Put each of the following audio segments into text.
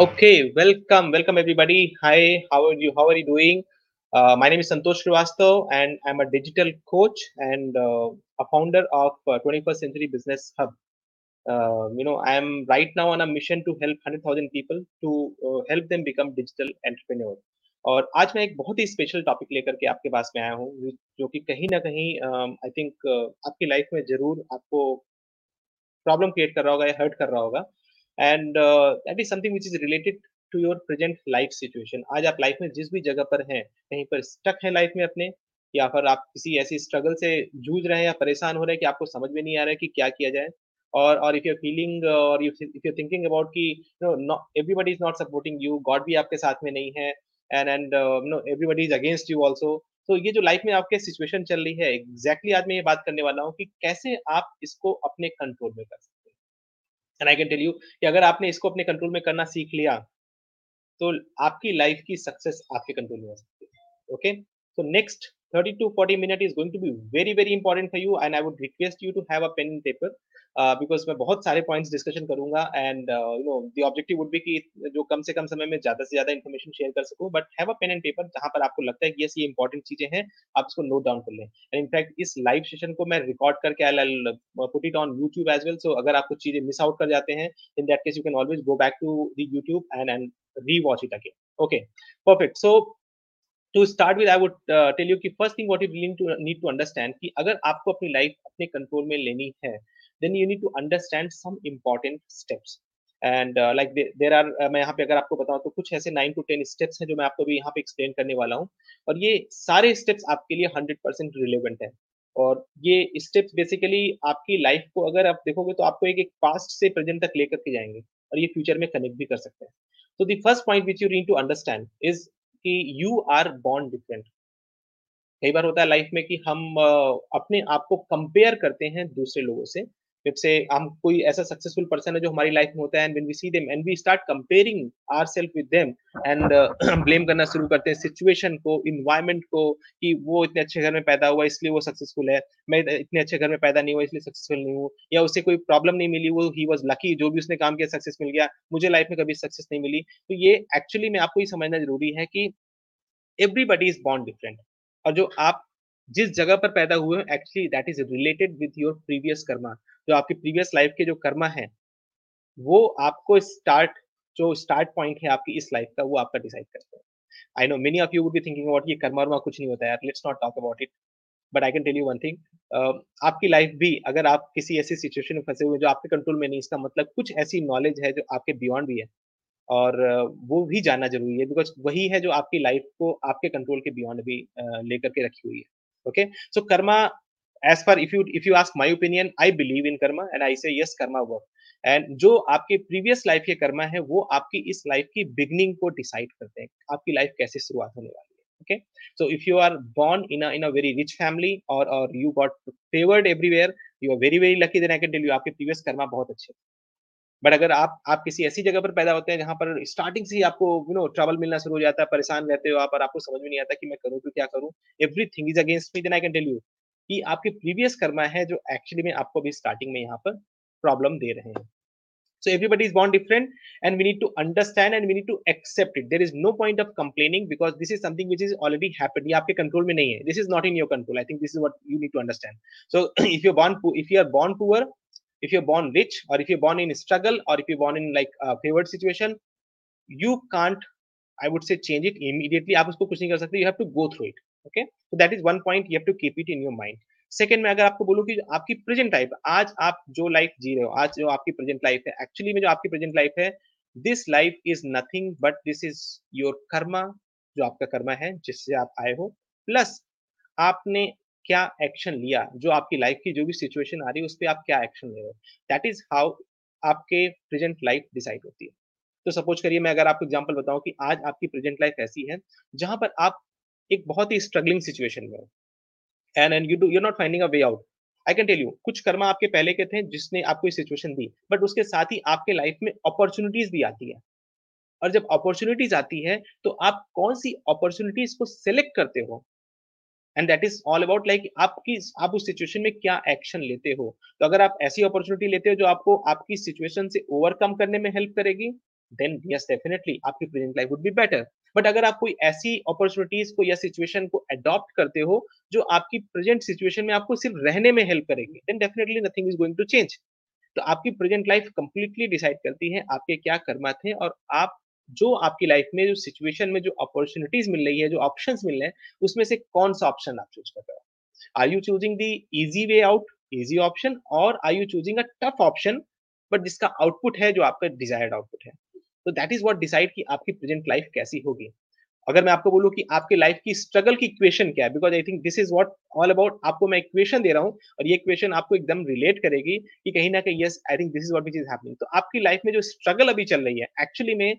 Okay, welcome, welcome everybody. Hi, how are you? How are you doing? Uh, my name is Santosh Srivastav, and I'm a digital coach and uh, a founder of uh, 21st Century Business Hub. Uh, you know, I'm right now on a mission to help 100,000 people to uh, help them become digital entrepreneur. और आज मैं एक बहुत ही special topic लेकर के आपके पास में आया हूँ, जो कि कहीं न कहीं आई थिंक आपकी लाइफ में ज़रूर आपको प्रॉब्लम क्रिएट कर रहा होगा या हर्ट कर रहा होगा and that is something which is related to your present life situation आज आप लाइफ में जिस भी जगह पर हैं, कहीं पर स्टक है लाइफ में अपने, या फिर आप किसी ऐसी स्ट्रगल से जूझ रहे हैं या परेशान हो रहे हैं कि आपको समझ में नहीं आ रहा है कि क्या किया जाए। और और इफ़ यू फीलिंग और इफ़ यू थिंकिंग अबाउट कि no not everybody is not supporting you God भी आपके साथ में नहीं है and and no everybody is against you also तो ये जो लाइफ में आपके सिचुएशन चल रही है एग्जैक्टली exactly आज मैं ये बात करने वाला हूँ कि कैसे आप इसको अपने कंट्रोल में कर सकते and I can tell you कि अगर आपने इसको अपने कंट्रोल में करना सीख लिया तो आपकी लाइफ की सक्सेस आपके कंट्रोल में हो सकती है। Okay so next 30 to 40 minute is going to be very very important for you and i would request you to have a pen and paper because uh, मैं बहुत सारे पॉइंट्स डिस्कशन करूँगा and you know the objective would be कि जो कम से कम समय में ज़्यादा से ज़्यादा इन्फॉर्मेशन शेयर कर सकूँ but have a pen and paper जहाँ पर आपको लगता है कि यस ये इंपॉर्टेंट चीज़ें हैं आप इसको नोट डाउन कर लें। एंड इनफैक्ट इस लाइव सेशन को मैं रिकॉर्ड करके I put it on YouTube as well so अगर आप कुछ चीज़ें मिस आउट कर जाते हैं in that case you can always go back to the YouTube and and rewatch it again okay perfect so start with i would uh, tell you कि first thing what you need to need to understand कि अगर आपको अपनी life अपने control में लेनी है then you need to understand some important steps. And like there are मैं यहाँ पे अगर आपको बताऊँ तो कुछ ऐसे नाइन टू टेन स्टेप्स हैं जो मैं आपको भी यहाँ पे एक्सप्लेन करने वाला हूँ। और ये सारे स्टेप्स आपके लिए हंड्रेड परसेंट रिलेवेंट है। और ये स्टेप्स बेसिकली आपकी लाइफ को अगर आप देखोगे तो आपको एक एक पास्ट से प्रेजेंट तक लेकर के जाएँगे। और ये फ्यूचर में कनेक्ट भी कर सकते हैं। तो the first point which you need to understand is कि यू आर बॉर्न डिफरेंट कई बार होता है लाइफ में कि हम अपने आप को कंपेयर करते हैं दूसरे लोगों से जब से हम कोई ऐसा सक्सेसफुल पर्सन है जो हमारी लाइफ में होता है and when we see them and we start comparing ourselves with them and blame करना शुरू करते हैं सिचुएशन को इन्वायरमेंट को कि वो इतने अच्छे घर में पैदा हुआ, इसलिए वो सक्सेसफुल है, मैं इतने अच्छे घर में पैदा नहीं हुआ, इसलिए सक्सेसफुल नहीं हूँ, या उससे कोई प्रॉब्लम नहीं मिली, वो ही वॉज़ लकी जो भी उसने काम किया सक्सेस मिल गया, मुझे लाइफ में कभी सक्सेस नहीं मिली। तो ये एक्चुअली में आपको ये समझना ज़रूरी है कि एवरीबडी इज़ बॉर्न डिफरेंट और जो आप जिस जगह पर पैदा हुए हो actually that is related with your previous karma जो आपकी प्रीवियस लाइफ के जो कर्मा है, वो आपको स्टार्ट जो स्टार्ट पॉइंट है आपकी इस लाइफ का, वो आपका डिसाइड करते हैं। I know many of you would be thinking about ये कर्मा वर्मा कुछ नहीं होता यार let's not talk about it but I can tell you one thing आपकी लाइफ भी, अगर आप किसी ऐसी सिचुएशन में फंसे हुए जो आपके कंट्रोल में नहीं, इसका मतलब कुछ ऐसी नॉलेज है जो आपके बियॉन्ड भी है। और वो भी जानना ज़रूरी है बिकॉज़ वही है जो आपकी लाइफ को आपके कंट्रोल के बियॉन्ड भी लेकर के रखी हुई है। Okay so karma as far if you if you ask my opinion, i believe in karma and i say, yes, karma work and जो आपके प्रीवियस लाइफ के कर्मा है, वो आपकी इस लाइफ की बिगनिंग को डिसाइड करते हैं। आपकी लाइफ कैसे शुरुआत होने वाली है? Okay so if you are born in in a very rich family और और you got favoured everywhere you are very very lucky then I can tell you आपके प्रीवियस कर्मा बहुत अच्छे बट अगर आप आप किसी ऐसी जगह पर पैदा होते हैं जहाँ पर स्टार्टिंग से ही आपको यू नो ट्रबल मिलना शुरू हो जाता है परेशान रहते हो आप और आपको समझ में नहीं आता कि मैं करूँ तो क्या करूँ everything is against me then I can tell you कि आपके प्रीवियस कर्मा है जो एक्चुअली में आपको भी स्टार्टिंग में यहाँ पर प्रॉब्लम दे रहे हैं so everybody is born different and we need to understand and we need to accept it there is no point of complaining because this is something which is already happened ये आपके control में नहीं है this is not in your control i think this is what you need to understand so if you're born if you are born poor if you're born rich or if you're born in struggle or if you're born in like a favored situation you can't i would say change it immediately आप उसको कुछ नहीं कर सकते you have to go through it okay so that is one point you have to keep it in your mind second में अगर आपको बोलूँ कि आपकी प्रेजेंट लाइफ आज आप जो लाइफ जी रहे हो आज जो आपकी प्रेजेंट लाइफ है एक्चुअली में जो आपकी प्रेजेंट लाइफ है this life is nothing but this is your karma जो आपका कर्मा है जिससे आप आए हो प्लस आपने क्या एक्शन लिया? जो आपकी लाइफ की जो भी सिचुएशन आ रही है, उस पर आप क्या एक्शन ले रहे हो? दैट इज़ हाउ आपके प्रेजेंट लाइफ डिसाइड होती है। तो सपोज़ करिए, मैं अगर आपको एग्जांपल बताऊँ कि आज आपकी प्रेजेंट लाइफ ऐसी है, जहाँ पर आप एक बहुत ही स्ट्रगलिंग सिचुएशन में हो। And and you do you not finding a way out I can tell you कुछ कर्मा आपके पहले के थे, जिसने आपको ये सिचुएशन दी बट उसके साथ ही आपके लाइफ में अपॉर्चुनिटीज़ भी आती है। और जब अपॉर्चुनिटीज़ आती है तो आप कौन सी अपॉर्चुनिटीज़ को सिलेक्ट करते हो? And that is all about like आपकी, आप उस सिचुएशन में क्या एक्शन लेते हो? तो अगर आप ऐसी अपॉर्चुनिटी लेते हो जो आपको आपकी सिचुएशन से ओवरकम करने में हेल्प करेगी देन यस डेफिनेटली आपकी present life would be better but अगर आप कोई ऐसी अपॉर्चुनिटीज़ को या सिचुएशन को अडॉप्ट करते हो, जो आपकी प्रेजेंट सिचुएशन में आपको सिर्फ़ रहने में हेल्प करेगी then definitely nothing is going to change तो आपकी प्रेजेंट लाइफ कंप्लीटली डिसाइड करती है, आपके क्या कर्मा थे और आप जो आपकी लाइफ में, जो सिचुएशन में जो अपॉर्चुनिटीज़ मिल रही है, जो ऑप्शंस मिल रहे हैं, उसमें से कौन सा ऑप्शन आप चूज़ कर रहे हो? Are you choosing the easy way out easy option और are you choosing a tough option but जिसका आउटपुट है, जो आपका डिजायर्ड आउटपुट है? तो दैट इज़ वॉट डिसाइड कि आपकी प्रेजेंट लाइफ कैसी होगी। अगर मैं आपको बोलूँ कि आपके लाइफ की स्ट्रगल की इक्वेशन क्या है because I think this is what all about आपको मैं इक्वेशन दे रहा हूँ, और ये इक्वेशन आपको एकदम रिलेट करेगी कि कहीं ना कहीं yes I think this is what which is happening तो आपकी लाइफ में जो स्ट्रगल अभी चल रही है एक्चुअली में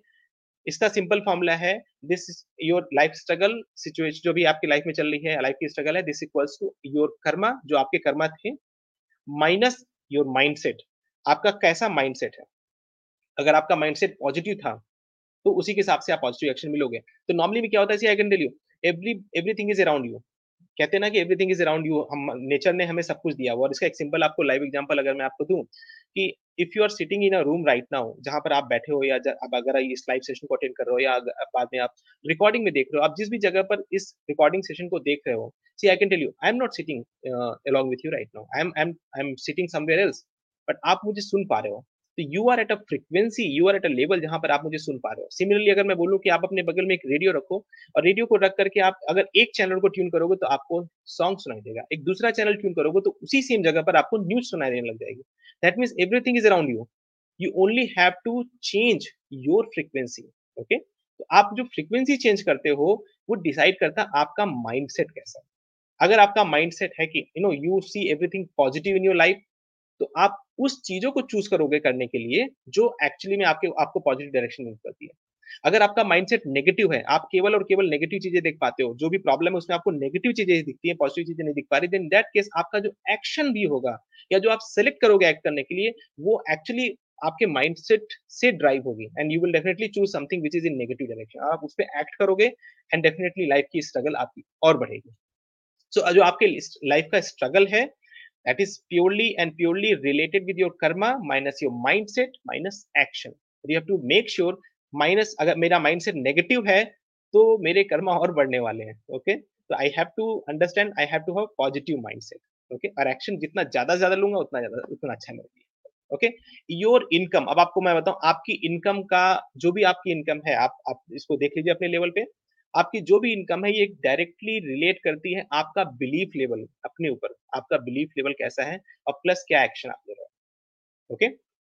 इसका सिंपल फॉर्मूला है this your life struggle situation जो भी आपकी लाइफ में चल रही है लाइफ की स्ट्रगल है this equals to your karma जो आपके कर्मा थे माइनस योर माइंडसेट आपका कैसा माइंडसेट है? अगर आपका माइंडसेट पॉजिटिव था तो उसी के हिसाब से आप पॉजिटिव एक्शन मिलोगे तो नॉर्मली में क्या होता है I can tell you every everything is around you कहते ना कि एवरीथिंग इज़ अराउंड यू हम नेचर ने हमें सब कुछ दिया हुआ और इसका एक सिंपल आपको लाइव एग्जांपल अगर मैं आपको दूँ कि if you are sitting in a room right now जहाँ पर आप बैठे हो या अब अगर इस लाइव सेशन को अटेंड कर रहे हो या बाद में आप रिकॉर्डिंग में देख रहे हो, आप जिस भी जगह पर इस रिकॉर्डिंग सेशन को देख रहे हो see I can tell you I am not sitting along with you right now I am I am sitting somewhere else but आप मुझे सुन पा रहे हो। तो you are at a frequency you are at a level जहाँ पर आप मुझे सुन पा रहे हो। सिमिलरली अगर मैं बोलूँ कि आप अपने बगल में एक रेडियो रखो और रेडियो को रख करके आप अगर एक चैनल को ट्यून करोगे तो आपको सॉन्ग सुनाई देगा। एक दूसरा चैनल ट्यून करोगे तो उसी सेम जगह पर आपको न्यूज़ सुनाई देने लग जाएगी। That means everything is around you you only have to change your frequency okay तो आप जो फ्रीक्वेंसी चेंज करते हो, वो डिसाइड करता है आपका माइंडसेट कैसा है। अगर आपका माइंडसेट है कि you know you see everything positive in your life तो आप उस चीज़ों को चूज़ करोगे करने के लिए जो एक्चुअली में आपके आपको पॉजिटिव डायरेक्शन में करती है। अगर आपका माइंडसेट नेगेटिव है आप केवल और केवल नेगेटिव चीज़ें देख पाते हो जो भी प्रॉब्लम है उसमें आपको नेगेटिव चीज़ें दिखती है पॉजिटिव चीज़ें नहीं दिख पा रही देन दैट केस आपका जो एक्शन भी होगा या जो आप सेलेक्ट करोगे एक्ट करने के लिए वो एक्चुअली आपके माइंडसेट से ड्राइव होगी। And you will definitely choose something which is in negative direction आप उस पर एक्ट करोगे एंड डेफिनेटली लाइफ की स्ट्रगल आपकी और बढ़ेगी। सो so, जो आपके लाइफ का स्ट्रगल है that is purely and purely related with your karma minus your mindset minus action. You have to make sure minus, अगर मेरा mindset negative है तो मेरे कर्मा और बढ़ने वाले हैं ओके तो I have to understand I have to have positive mindset okay और एक्शन जितना ज़्यादा ज़्यादा लूँगा, उतना ज़्यादा, उतना अच्छा मेरे लिए ओके योर इनकम अब आपको मैं बताऊँ, आपकी इनकम का, जो भी आपकी इनकम है, आप आप इसको देख लीजिए अपने लेवल पे। आपकी जो भी इनकम है ये डायरेक्टली रिलेट करती है आपका बिलीफ लेवल अपने ऊपर। आपका बिलीफ लेवल कैसा है और प्लस क्या एक्शन आप ले रहे हो। ओके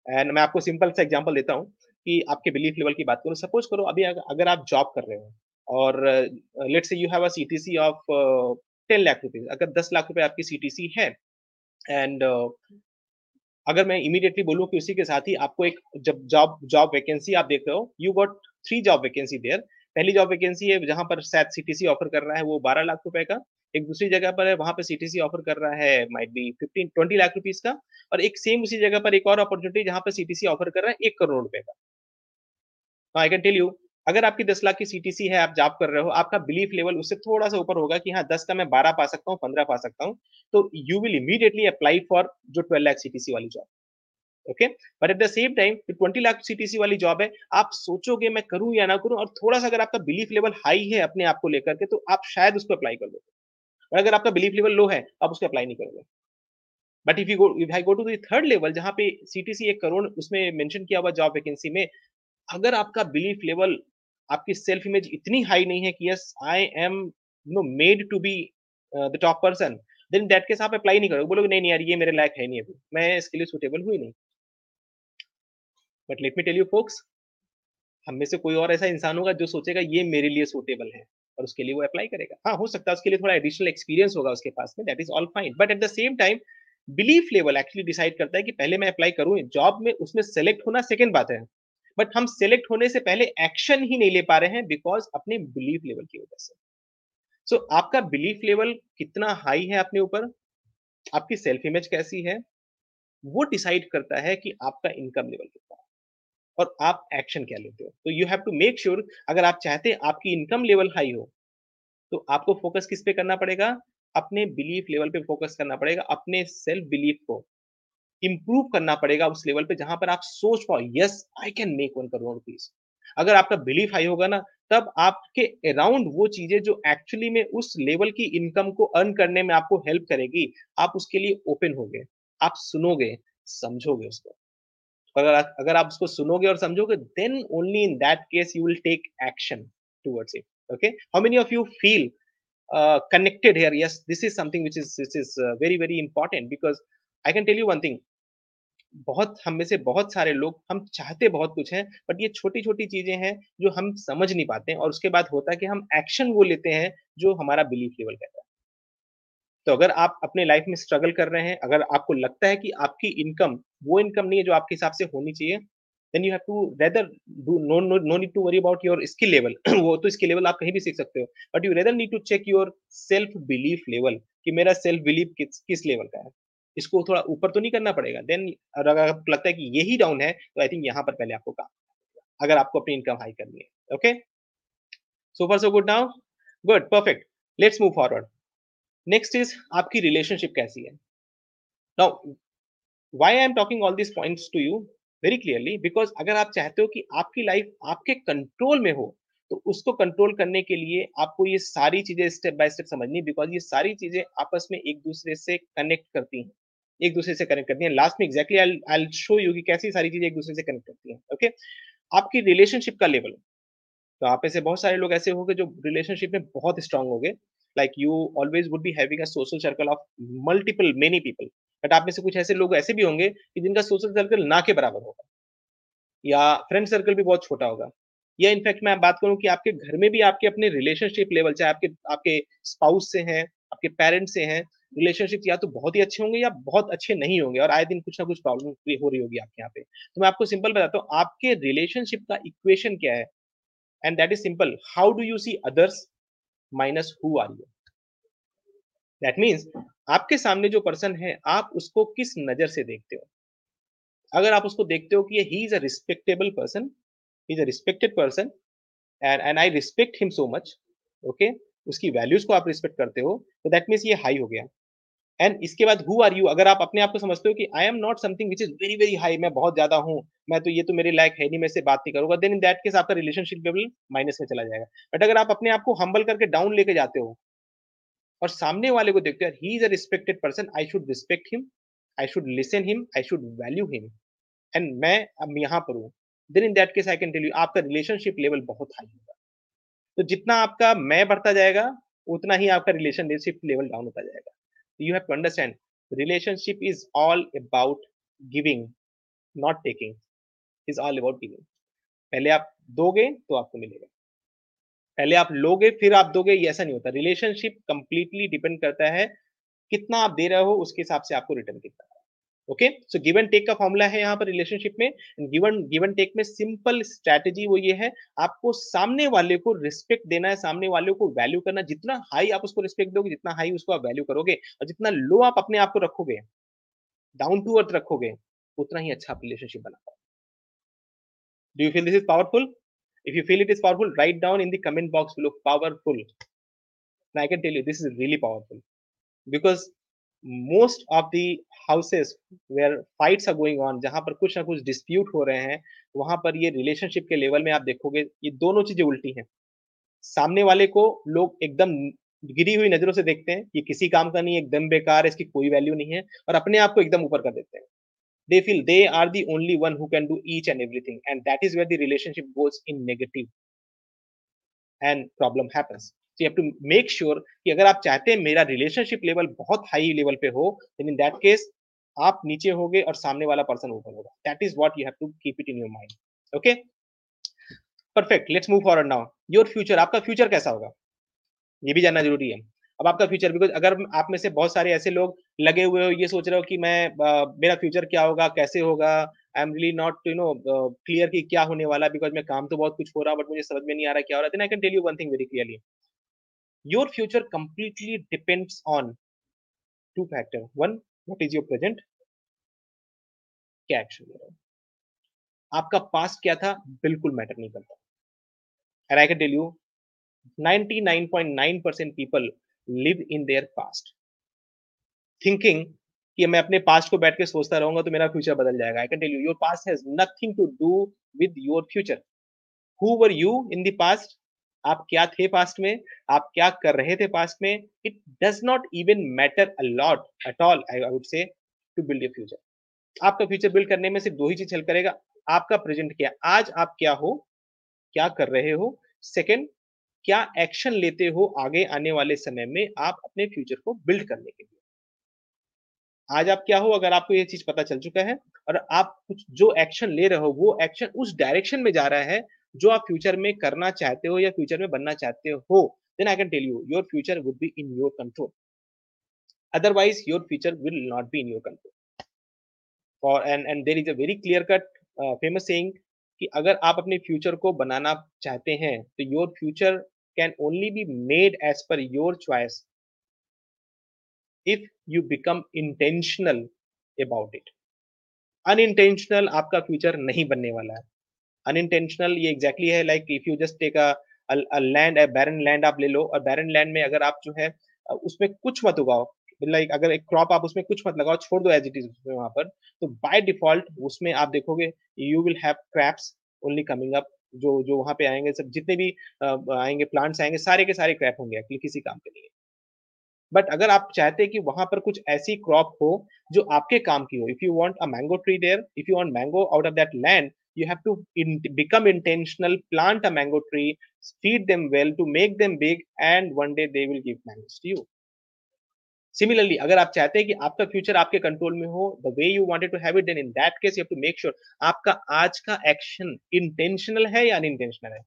एंड मैं आपको सिंपल सा एग्जांपल देता हूँ कि आपके बिलीफ लेवल की बात करूँ। सपोज़ करो अभी अगर आप जॉब कर रहे हो और let say you have a CTC of ten lakh rupees अगर दस लाख रुपए आपकी सीटीसी है एंड uh, अगर मैं इमीडिएटली बोलूँ कि उसी के साथ ही आपको एक जब जॉब जॉब वैकेंसी आप देख रहे हो you got three job vacancy there पहली जॉब वैकेंसी है, जहाँ पर शायद सीटीसी ऑफ़र कर रहा है, वो 12 लाख रुपए का। एक दूसरी जगह पर है, वहाँ पे सीटीसी ऑफ़र कर रहा है माइट बी 15 20 लाख रुपीस का। और एक सेम उसी जगह पर एक और अपॉर्चुनिटी जहाँ पर सीटीसी ऑफ़र कर रहा है, एक करोड़ रुपए का। आई कैन टेल यू अगर आपकी 10 लाख की सीटीसी है, आप जॉब कर रहे हो, आपका बिलीफ लेवल उससे थोड़ा सा ऊपर होगा कि हाँ 10 का मैं 12 पा सकता हूँ 15 पा सकता हूँ तो you will immediately apply for जो 12 लाख सीटीसी वाली job okay but at the same time twenty lakh CTC वाली जॉब है, आप सोचोगे मैं करूँ या ना करूँ और थोड़ा सा अगर आपका बिलीफ लेवल हाई है अपने आप को लेकर के तो आप शायद उसको अप्लाई कर दोगे और अगर आपका बिलीफ लेवल लो है, आप उसको अप्लाई नहीं करोगे। But if you go if I go to third level जहाँ पे सीटीसी एक करोड़ उसमें मेंशन किया हुआ जॉब वैकेंसी में, अगर आपका बिलीफ लेवल आपकी सेल्फ इमेज इतनी हाई नहीं है कि yes I am you know made to be the top person then that case आप अप्लाई नहीं करोगे। बोलोगे, नहीं नहीं यार, ये मेरे लायक है नहीं अभी। मैं इसके लिए सुटेबल हुई नहीं। But let me tell you folks हम में से कोई और ऐसा इंसान होगा जो सोचेगा ये मेरे लिए सूटेबल है। और उसके लिए वो अप्लाई करेगा। हाँ हो सकता है उसके लिए थोड़ा एडिशनल एक्सपीरियंस होगा उसके पास में that is all fine but at the same time belief level actually decide करता है कि पहले मैं अप्लाई करूँ जॉब में उसमें सेलेक्ट होना सेकेंड बात है। बट हम सेलेक्ट होने से पहले एक्शन ही नहीं ले पा रहे हैं बिकॉज़ अपने बिलीफ लेवल की वजह से। सो so, आपका बिलीफ लेवल कितना हाई है अपने ऊपर? आपकी सेल्फ इमेज कैसी है? वो डिसाइड करता है कि आपका इनकम लेवल कितना और आप एक्शन क्या लेते हो। तो you have to make sure अगर आप चाहते हैं आपकी इनकम लेवल हाई हो तो आपको फोकस किस पे करना पड़ेगा? अपने बिलीफ लेवल पे फोकस करना पड़ेगा, अपने सेल्फ बिलीफ को इंप्रूव करना पड़ेगा उस लेवल पे जहाँ पर आप सोच पाओ yes I can make one crore rupees अगर आपका बिलीफ हाई होगा ना, तब आपके अराउंड वो चीज़ें जो एक्चुअली में उस लेवल की इनकम को अर्न करने में आपको हेल्प करेगी, आप उसके लिए ओपन होगे, आप सुनोगे, समझोगे उसको। अगर आप अगर आप उसको सुनोगे और समझोगे then only in that case you will take action towards it many of you feel uh, connected here? Yes this is something which is which is uh, very very important because i can tell you one thing. बहुत हम में से बहुत सारे लोग हम चाहते बहुत कुछ हैं बट ये छोटी-छोटी चीज़ें हैं जो हम समझ नहीं पाते हैं और उसके बाद होता है कि हम एक्शन वो लेते हैं जो हमारा बिलीफ लेवल कहता है। तो अगर आप अपने लाइफ में स्ट्रगल कर रहे हैं, अगर आपको लगता है कि आपकी इनकम वो इनकम नहीं है जो आपके हिसाब से होनी चाहिए, then you have to rather do no no no need to worry about your skill level वो तो स्किल लेवल आप कहीं भी सीख सकते हो। But you rather need to check your self belief level कि मेरा सेल्फ बिलीफ किस किस लेवल का है। इसको थोड़ा ऊपर तो नहीं करना पड़ेगा। देन अगर आपको लगता है कि यही डाउन है, तो आई थिंक यहाँ पर पहले आपको काम अगर आपको अपनी इनकम हाई करनी है। Okay? So far so good now? Good, perfect. Let's move forward. Next is आपकी रिलेशनशिप कैसी है? Now why I am talking all these points to you very clearly because अगर आप चाहते हो कि आपकी लाइफ आपके कंट्रोल में हो, तो उसको कंट्रोल करने के लिए आपको ये सारी चीज़ें स्टेप बाय स्टेप समझनी बिकॉज़ ये सारी चीज़ें आपस में एक-दूसरे से कनेक्ट करती हैं। एक-दूसरे से कनेक्ट करती हैं। लास्ट में exactly I I show you कि कैसी सारी चीज़ें एक-दूसरे से कनेक्ट करती हैं। ओके? okay? आपकी रिलेशनशिप का लेवल, तो आप में से बहुत सारे लोग ऐसे होंगे जो रिलेशनशिप में बहुत स्ट्रॉन्ग होंगे। Like you always would be having a social circle of multiple many people but आप में से कुछ ऐसे लोग ऐसे भी होंगे कि जिनका सोशल सर्कल ना के बराबर होगा। या फ्रेंड सर्कल भी बहुत छोटा होगा। या इनफैक्ट मैं बात करूँ कि आपके घर में भी आपके अपने रिलेशनशिप लेवल चाहे आपके आपके स्पाउस से हैं, आपके पेरेंट्स से हैं रिलेशनशिप या तो बहुत ही अच्छे होंगे या बहुत अच्छे नहीं होंगे और आए दिन कुछ ना कुछ प्रॉब्लम हो रही होगी आपके यहाँ पे। तो मैं आपको सिंपल बताता हूँ, आपके रिलेशनशिप का इक्वेशन क्या है? And that is simple how do you see others minus who are you that means आपके सामने जो पर्सन है, आप उसको किस नज़र से देखते हो? अगर आप उसको देखते हो कि he is a respectable person is a respected person and and I respect him so much okay उसकी वैल्यूज़ को आप रिस्पेक्ट करते हो तो दैट मीन्स ये हाई हो गया। एंड इसके बाद हु आर यू अगर आप अपने आप को समझते हो कि I am not something which is very very high मैं बहुत ज़्यादा हूँ, मैं तो ये तो मेरे लायक है नहीं, मैं से बात नहीं करूँगा देन इन दैट केस आपका रिलेशनशिप लेवल माइनस में चला जाएगा। बट अगर आप अपने आप को हम्बल करके डाउन लेके जाते हो और सामने वाले को देखते हो he is a respected person I should respect him I should listen him I should value him and मैं अब यहाँ पर हूँ। Then in that case I can tell you आपका रिलेशनशिप लेवल बहुत हाई होगा। तो जितना आपका मैं बढ़ता जाएगा, उतना ही आपका रिलेशनशिप लेवल डाउन होता जाएगा। You have to understand, relationship is all about giving, not taking. Is all about giving. पहले आप दोगे तो आपको मिलेगा। पहले आप लोगे, फिर आप दोगे, ये ऐसा नहीं होता। रिलेशनशिप कंप्लीटली डिपेंड करता है कितना आप दे रहे हो, उसके हिसाब से आपको रिटर्न कितना। ओके सो गिवन टेक का फॉर्मूला है यहाँ पर रिलेशनशिप में गिवन गिवन टेक में सिंपल स्ट्रैटेजी वो ये है, आपको सामने वाले को रिस्पेक्ट देना है, सामने वाले को वैल्यू करना जितना हाई आप उसको रिस्पेक्ट दोगे, जितना हाई उसको आप वैल्यू करोगे, और जितना लो आप अपने आप को रखोगे डाउन टू अर्थ रखोगे, उतना ही अच्छा आप रिलेशनशिप बना पाओगे। Do you feel this is powerful if you feel it is powerful, write down in the comment box below, powerful. And i can tell you, this is really powerful. Because most of the houses where fights are going on जहाँ पर कुछ ना कुछ dispute हो रहे हैं, वहाँ पर ये रिलेशनशिप के लेवल में आप देखोगे, ये दोनों चीज़ें उल्टी हैं। सामने वाले को लोग एकदम गिरी हुई नज़रों से देखते हैं ये किसी काम का नहीं है, एकदम बेकार है, इसकी कोई वैल्यू नहीं है और अपने आप को एकदम ऊपर कर देते हैं। They feel they are the only one who can do each and everything and that is where the relationship goes in negative and problem happens so you have to make sure कि अगर आप चाहते हैं मेरा relationship level बहुत high level पे हो then in that case आप नीचे होगे और सामने वाला पर्सन ऊपर होगा। That is what you have to keep it in your mind. Okay? Perfect. Let's move forward now. Your future. आपका फ्यूचर कैसा होगा? ये भी जानना ज़रूरी है। अब आपका फ्यूचर बिकॉज़ अगर आप में से बहुत सारे ऐसे लोग लगे हुए हो ये सोच रहे हो कि मैं आ, मेरा फ्यूचर क्या होगा कैसे होगा? I am really not you know clear कि क्या होने वाला बिकॉज़ मैं काम तो बहुत कुछ हो रहा बट मुझे समझ में नहीं आ रहा क्या हो रहा then I can tell you one thing very clearly your future completely depends on two factor one what is your present क्या एक्शन ले रहे हो आपका पास्ट क्या था? बिल्कुल मैटर नहीं करता। And I can tell you 99.9% people live in their past. Thinking कि मैं अपने पास्ट को बैठ के सोचता रहूँगा तो मेरा फ्यूचर बदल जाएगा। I can tell you your past has nothing to do with your future who were you in the past आप क्या थे पास्ट में? आप क्या कर रहे थे पास्ट में? It does not even matter a lot at all I would say to build your future आपका फ्यूचर बिल्ड करने में सिर्फ़ दो ही चीज़ हेल्प करेगा, आपका प्रेजेंट क्या आज आप क्या हो? क्या कर रहे हो? सेकंड क्या एक्शन लेते हो आगे आने वाले समय में आप अपने फ्यूचर को बिल्ड करने के लिए? आज आप क्या हो? अगर आपको ये चीज़ पता चल चुका है और आप कुछ जो एक्शन ले रहे हो, वो एक्शन उस डायरेक्शन में जा रहा है जो आप फ्यूचर में करना चाहते हो या फ्यूचर में बनना चाहते हो then I can tell you your future would be in your control otherwise your future will not be in your control for and and there is a very clear cut famous saying कि अगर आप अपने future को बनाना चाहते हैं तो your future can only be made as per your choice if you become intentional about it unintentional आपका future नहीं बनने वाला है। अनइंटेंशनल ये एग्जैक्टली exactly है like if you just take a land barren land आप ले लो, और बैरन लैंड में अगर आप जो है, उसमें कुछ मत उगाओ। लाइक अगर एक क्रॉप आप उसमें कुछ मत लगाओ, छोड़ दो एज इट इज़ वहाँ पर तो बाय डिफ़ॉल्ट उसमें आप देखोगे you will have craps only coming up जो जो वहाँ पे आएँगे, सब जितने भी आएँगे प्लांट्स आएँगे, सारे के सारे क्रैप होंगे एक्चुअली किसी काम के लिए। बट अगर आप चाहते हैं कि वहाँ पर कुछ ऐसी क्रॉप हो, जो आपके काम की हो if you want a mango tree there if you want mango out of that land you have to in, become intentional plant a mango tree feed them well to make them big and one day they will give mangoes to you. Similarly अगर आप चाहते हैं कि आपका future आपके control में हो the way you wanted to have it then in that case you have to make sure आपका आज का एक्शन इंटेंशनल है या अनइंटेंशनल है?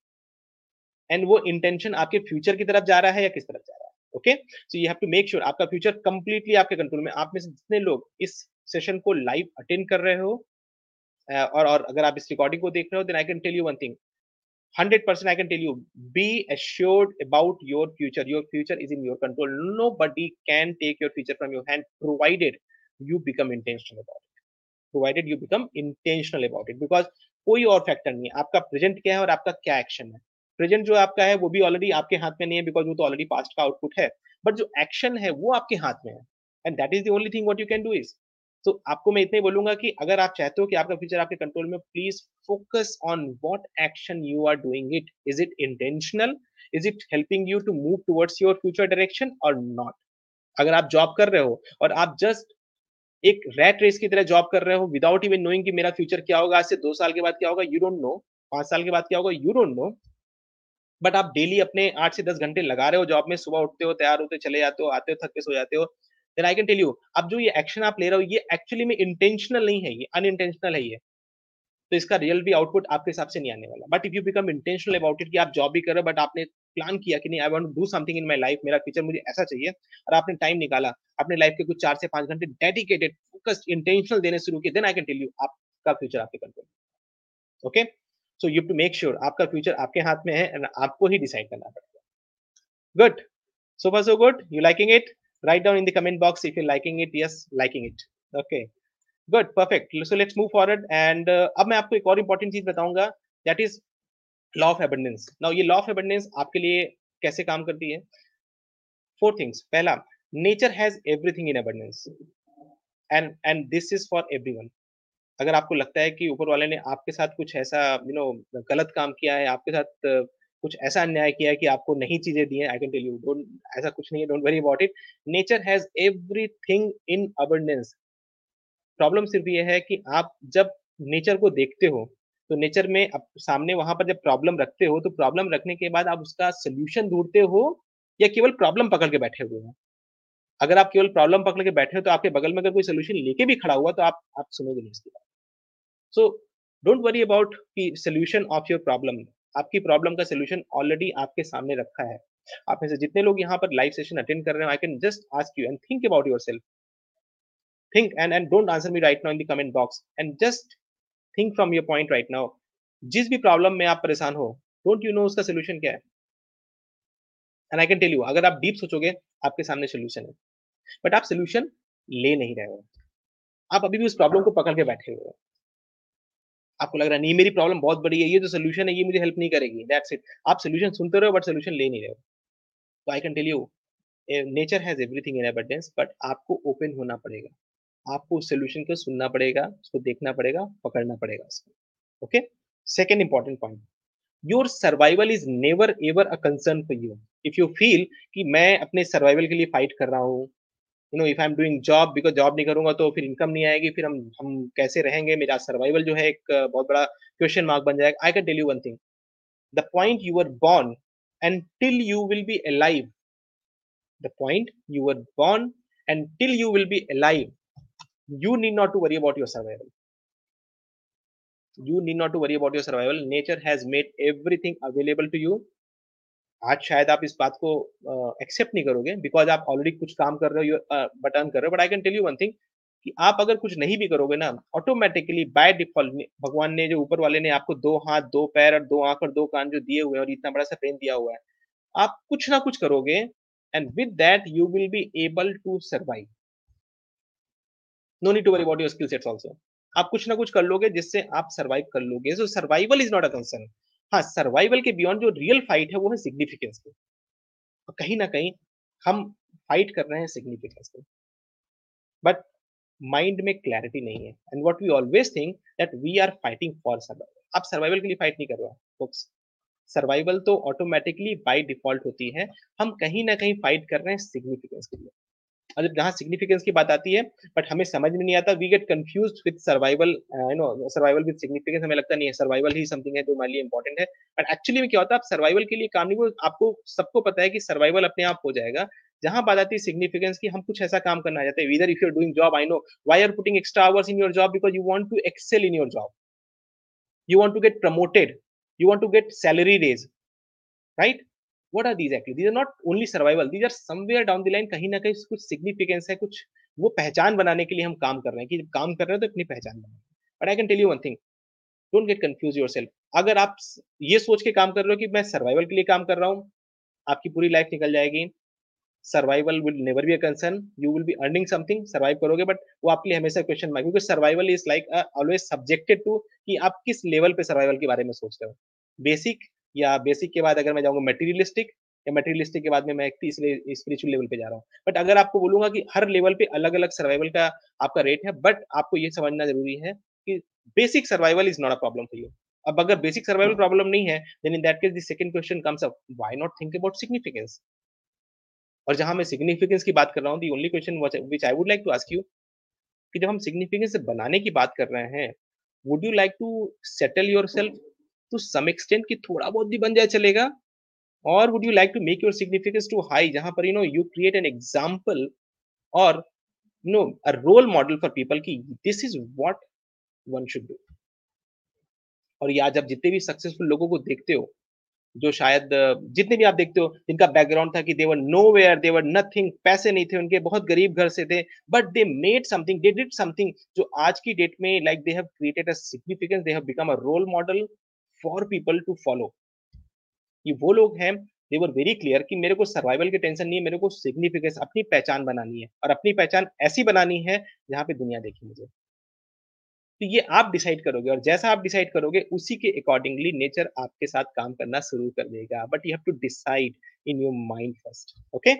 एंड वो इंटेंशन आपके फ्यूचर की तरफ़ जा रहा है या किस तरफ़ जा रहा है? Okay so you have to make sure आपका फ्यूचर कंप्लीटली आपके कंट्रोल में आप में से जितने लोग इस सेशन को लाइव अटेंड कर रहे हो और और अगर आप इस रिकॉर्डिंग को देख रहे हो then I can tell you one thing hundred percent I can tell you be assured about your future your future is in your control nobody can take your future from your hand provided you become intentional about it provided you become intentional about it because कोई और factor नहीं है। आपका present क्या है और आपका क्या एक्शन है? प्रेजेंट जो आपका है, वो भी ऑलरेडी आपके हाथ में नहीं है बिकॉज़ वो तो ऑलरेडी पास्ट का आउटपुट है। बट जो एक्शन है, वो आपके हाथ में है। And that is the only thing what you can do is तो आपको मैं इतना बोलूँगा कि अगर आप चाहते हो कि आपका फ्यूचर आपके कंट्रोल में please focus on what action you are doing it is it intentional is it helping you to move towards your future direction और नॉट अगर आप जॉब कर रहे हो और आप जस्ट एक रैट रेस की तरह जॉब कर रहे हो विदाउट इवन नोइंग कि मेरा फ्यूचर क्या होगा, आज से दो साल के बाद क्या होगा यू डोंट नो पाँच साल के बाद क्या होगा यू डोंट नो बट आप डेली अपने आठ से दस घंटे लगा रहे हो जॉब में, सुबह उठते हो, तैयार होते, चले जाते हो, आते हो, थक के सो जाते हो। Then I can tell you अब जो ये एक्शन आप ले रहे हो, ये एक्चुअली में इंटेंशनल नहीं है, ये अनइंटेंशनल है ये। तो इसका रियल भी आउटपुट आपके हिसाब से नहीं आने वाला। But if you become intentional about it कि आप जॉब भी कर रहे हो बट आपने प्लान किया कि नहीं I want do something in my life मेरा फ्यूचर मुझे ऐसा चाहिए, और आपने टाइम निकाला, अपने लाइफ के कुछ चार से पाँच घंटे डेडिकेटेड फोकस्ड इंटेंशनल देने शुरू किए then I can tell you आपका फ्यूचर आपके control okay so you to make sure आपका फ्यूचर आपके हाथ में है एंड आपको ही डिसाइड करना पड़ेगा। Good so far so good. You liking it? Write down in the comment box if you're liking it yes liking it okay good perfect so let's move forward and uh, अब मैं आपको एक और important चीज़ बताऊँगा that is law of abundance now ये law of abundance आपके लिए कैसे काम करती है four things पहला nature has everything in abundance and and this is for everyone अगर आपको लगता है कि ऊपर वाले ने आपके साथ कुछ ऐसा यू नो गलत काम किया है आपके साथ uh, कुछ ऐसा अन्याय किया कि आपको नहीं चीज़ें दी हैं I can tell you don't ऐसा कुछ नहीं है don't worry about it nature has everything in abundance problem सिर्फ़ ये है कि आप जब नेचर को देखते हो तो नेचर में अब सामने वहाँ पर जब प्रॉब्लम रखते हो तो प्रॉब्लम रखने के बाद आप उसका सोल्यूशन ढूंढते हो या केवल प्रॉब्लम पकड़ के बैठे हुए हो? अगर आप केवल प्रॉब्लम पकड़ के बैठे हो तो आपके बगल में अगर कोई सोल्यूशन लेके भी खड़ा हुआ तो आप आप सुनोगे नहीं इसकी बात। सो डोंट वरी अबाउट की सोल्यूशन ऑफ़ योर प्रॉब्लम आपकी प्रॉब्लम का सोल्यूशन ऑलरेडी आपके सामने रखा है। आप में से जितने लोग यहाँ पर लाइव सेशन अटेंड कर रहे हैं I can just ask you and think about yourself think and and don't answer me right now in the comment box and just think from your point right now जिस भी problem में आप परेशान हो don't you know उसका solution क्या है? And I can tell you अगर आप डीप सोचोगे, आपके सामने सोल्यूशन है। बट आप सोल्यूशन ले नहीं रहे हो। आप अभी भी उस प्रॉब्लम को पकड़ के बैठे हुए हो। आपको लग रहा है, नहीं, मेरी प्रॉब्लम बहुत बड़ी है, ये जो सोल्यूशन है, ये मुझे हेल्प नहीं करेगी दैट्स इट आप सोल्यूशन सुनते रहो बट सोल्यूशन ले नहीं रहे हो। तो I can tell you nature has everything in abundance but आपको ओपन होना पड़ेगा। आपको उस सोल्यूशन को सुनना पड़ेगा, उसको देखना पड़ेगा, पकड़ना पड़ेगा उसको। Okay second important point your survival is never ever a concern for you if you feel कि मैं अपने सर्वाइवल के लिए फाइट कर रहा हूँ you know if I am doing job because job नहीं करूँगा तो फिर इनकम नहीं आएगी, फिर हम हम कैसे रहेंगे? मेरा सर्वाइवल जो है एक बहुत बड़ा क्वेश्चन मार्क बन जाएगा। I can tell you one thing the point you are born and till you will be alive the point you are born and till you will be alive you need not to worry about your survival you need not to worry about your survival. Nature has made everything available to you. आज शायद आप इस बात को accept नहीं करोगे because आप already कुछ काम कर रहे हो बट अर्न कर रहे हो but I can tell you one thing कि आप अगर कुछ नहीं भी करोगे ना ऑटोमेटिकली बाय डिफ़ॉल्ट भगवान ने जो ऊपर वाले ने आपको दो हाथ, दो पैर और दो आँख और दो कान जो दिए हुए हैं और इतना बड़ा सा ब्रेन दिया हुआ है, आप कुछ ना कुछ करोगे and with that you will be able to survive no need to worry about your skill sets also आप कुछ ना कुछ कर लोगे जिससे आप सर्वाइव कर लोगे. So survival is not a concern हाँ सर्वाइवल के बियॉन्ड जो रियल फाइट है, वो है सिग्निफिकेंस पे और कहीं ना कहीं हम फाइट कर रहे हैं सिग्निफिकेंस पे बट माइंड में क्लैरिटी नहीं है। And what we always think that we are fighting for survival आप सर्वाइवल के लिए फाइट नहीं कर रहे हो सर्वाइवल तो ऑटोमेटिकली बाय डिफ़ॉल्ट होती है। हम कहीं ना कहीं फाइट कर रहे हैं सिग्निफिकेंस के लिए। और जब जहाँ सिग्निफिकेंस की बात आती है बट हमें समझ में नहीं आता we get confuse with survival you know survival with significance हमें लगता नहीं है सर्वाइवल ही समथिंग है जो हमारे लिए इंपॉर्टेंट है। बट एक्चुअली में क्या होता है, आप सर्वाइवल के लिए काम नहीं वो आपको सबको पता है कि सर्वाइवल अपने आप हो जाएगा। जहाँ बात आती है सिग्निफिकेंस की, हम कुछ ऐसा काम करना चाहते हैं इधर if you are doing job I know why are putting extra hours in your job because you want to excel in your job you want to get promoted. You want to get salary raise. Right? What are these actually? These are not only survival, these are somewhere down the line कहीं ना कहीं कुछ significance है, कुछ वो पहचान बनाने के लिए हम काम कर रहे हैं कि जब काम कर रहे हैं तो अपनी पहचान बनाए। But I can tell you one thing don't get confuse yourself अगर आप ये सोच के काम कर रहे हो कि मैं सर्वाइवल के लिए काम कर रहा हूँ, आपकी पूरी लाइफ निकल जाएगी। Survival will never be a concern you will be earning something survive करोगे बट वो आपके लिए हमेशा क्वेश्चन मार्क क्योंकि survival is like always subjected to कि आप किस लेवल पे सर्वाइवल के बारे में सोच रहे हो। बेसिक या बेसिक के बाद अगर मैं जाऊँगा मटेरियलिस्टिक या मटेरियलिस्टिक के बाद में मैं तीसरे स्पिरिचुअल लेवल पे जा रहा हूँ। बट अगर आपको बोलूँगा कि हर लेवल पे अलग अलग सर्वाइवल का आपका रेट है बट आपको ये समझना ज़रूरी है कि basic survival is not a problem for you अब अगर बेसिक सर्वाइवल प्रॉब्लम नहीं है then in that case the second question comes up why not think about significance और जहाँ मैं सिग्निफिकेंस की बात कर रहा हूँ the only question which I would like to ask you कि जब हम सिग्निफिकेंस बनाने की बात कर रहे हैं would you like to settle yourself to some extent कि थोड़ा बहुत भी बन जाए चलेगा। और would you like to make your significance too high जहाँ पर you know you create an example और you know a role model for people कि this is what one should do और ये आज आप जितने भी सक्सेसफुल लोगों को देखते हो, जो शायद, जितने भी आप देखते हो, जिनका बैकग्राउंड था कि दे वर नोवेयर दे वर नथिंग पैसे नहीं थे उनके, बहुत गरीब घर से थे but they made something they did something जो आज की डेट में like they have created a significance they have become a role model for people to follow ये वो लोग हैं दे वर वेरी क्लियर कि मेरे को सर्वाइवल की टेंशन नहीं है, मेरे को सिग्निफिकेंस अपनी पहचान बनानी है। और अपनी पहचान ऐसी बनानी है, जहाँ पे दुनिया देखे मुझे। तो ये आप डिसाइड करोगे और जैसा आप डिसाइड करोगे, उसी के अकॉर्डिंगली नेचर आपके साथ काम करना शुरू कर देगा। But you have to decide in your mind first okay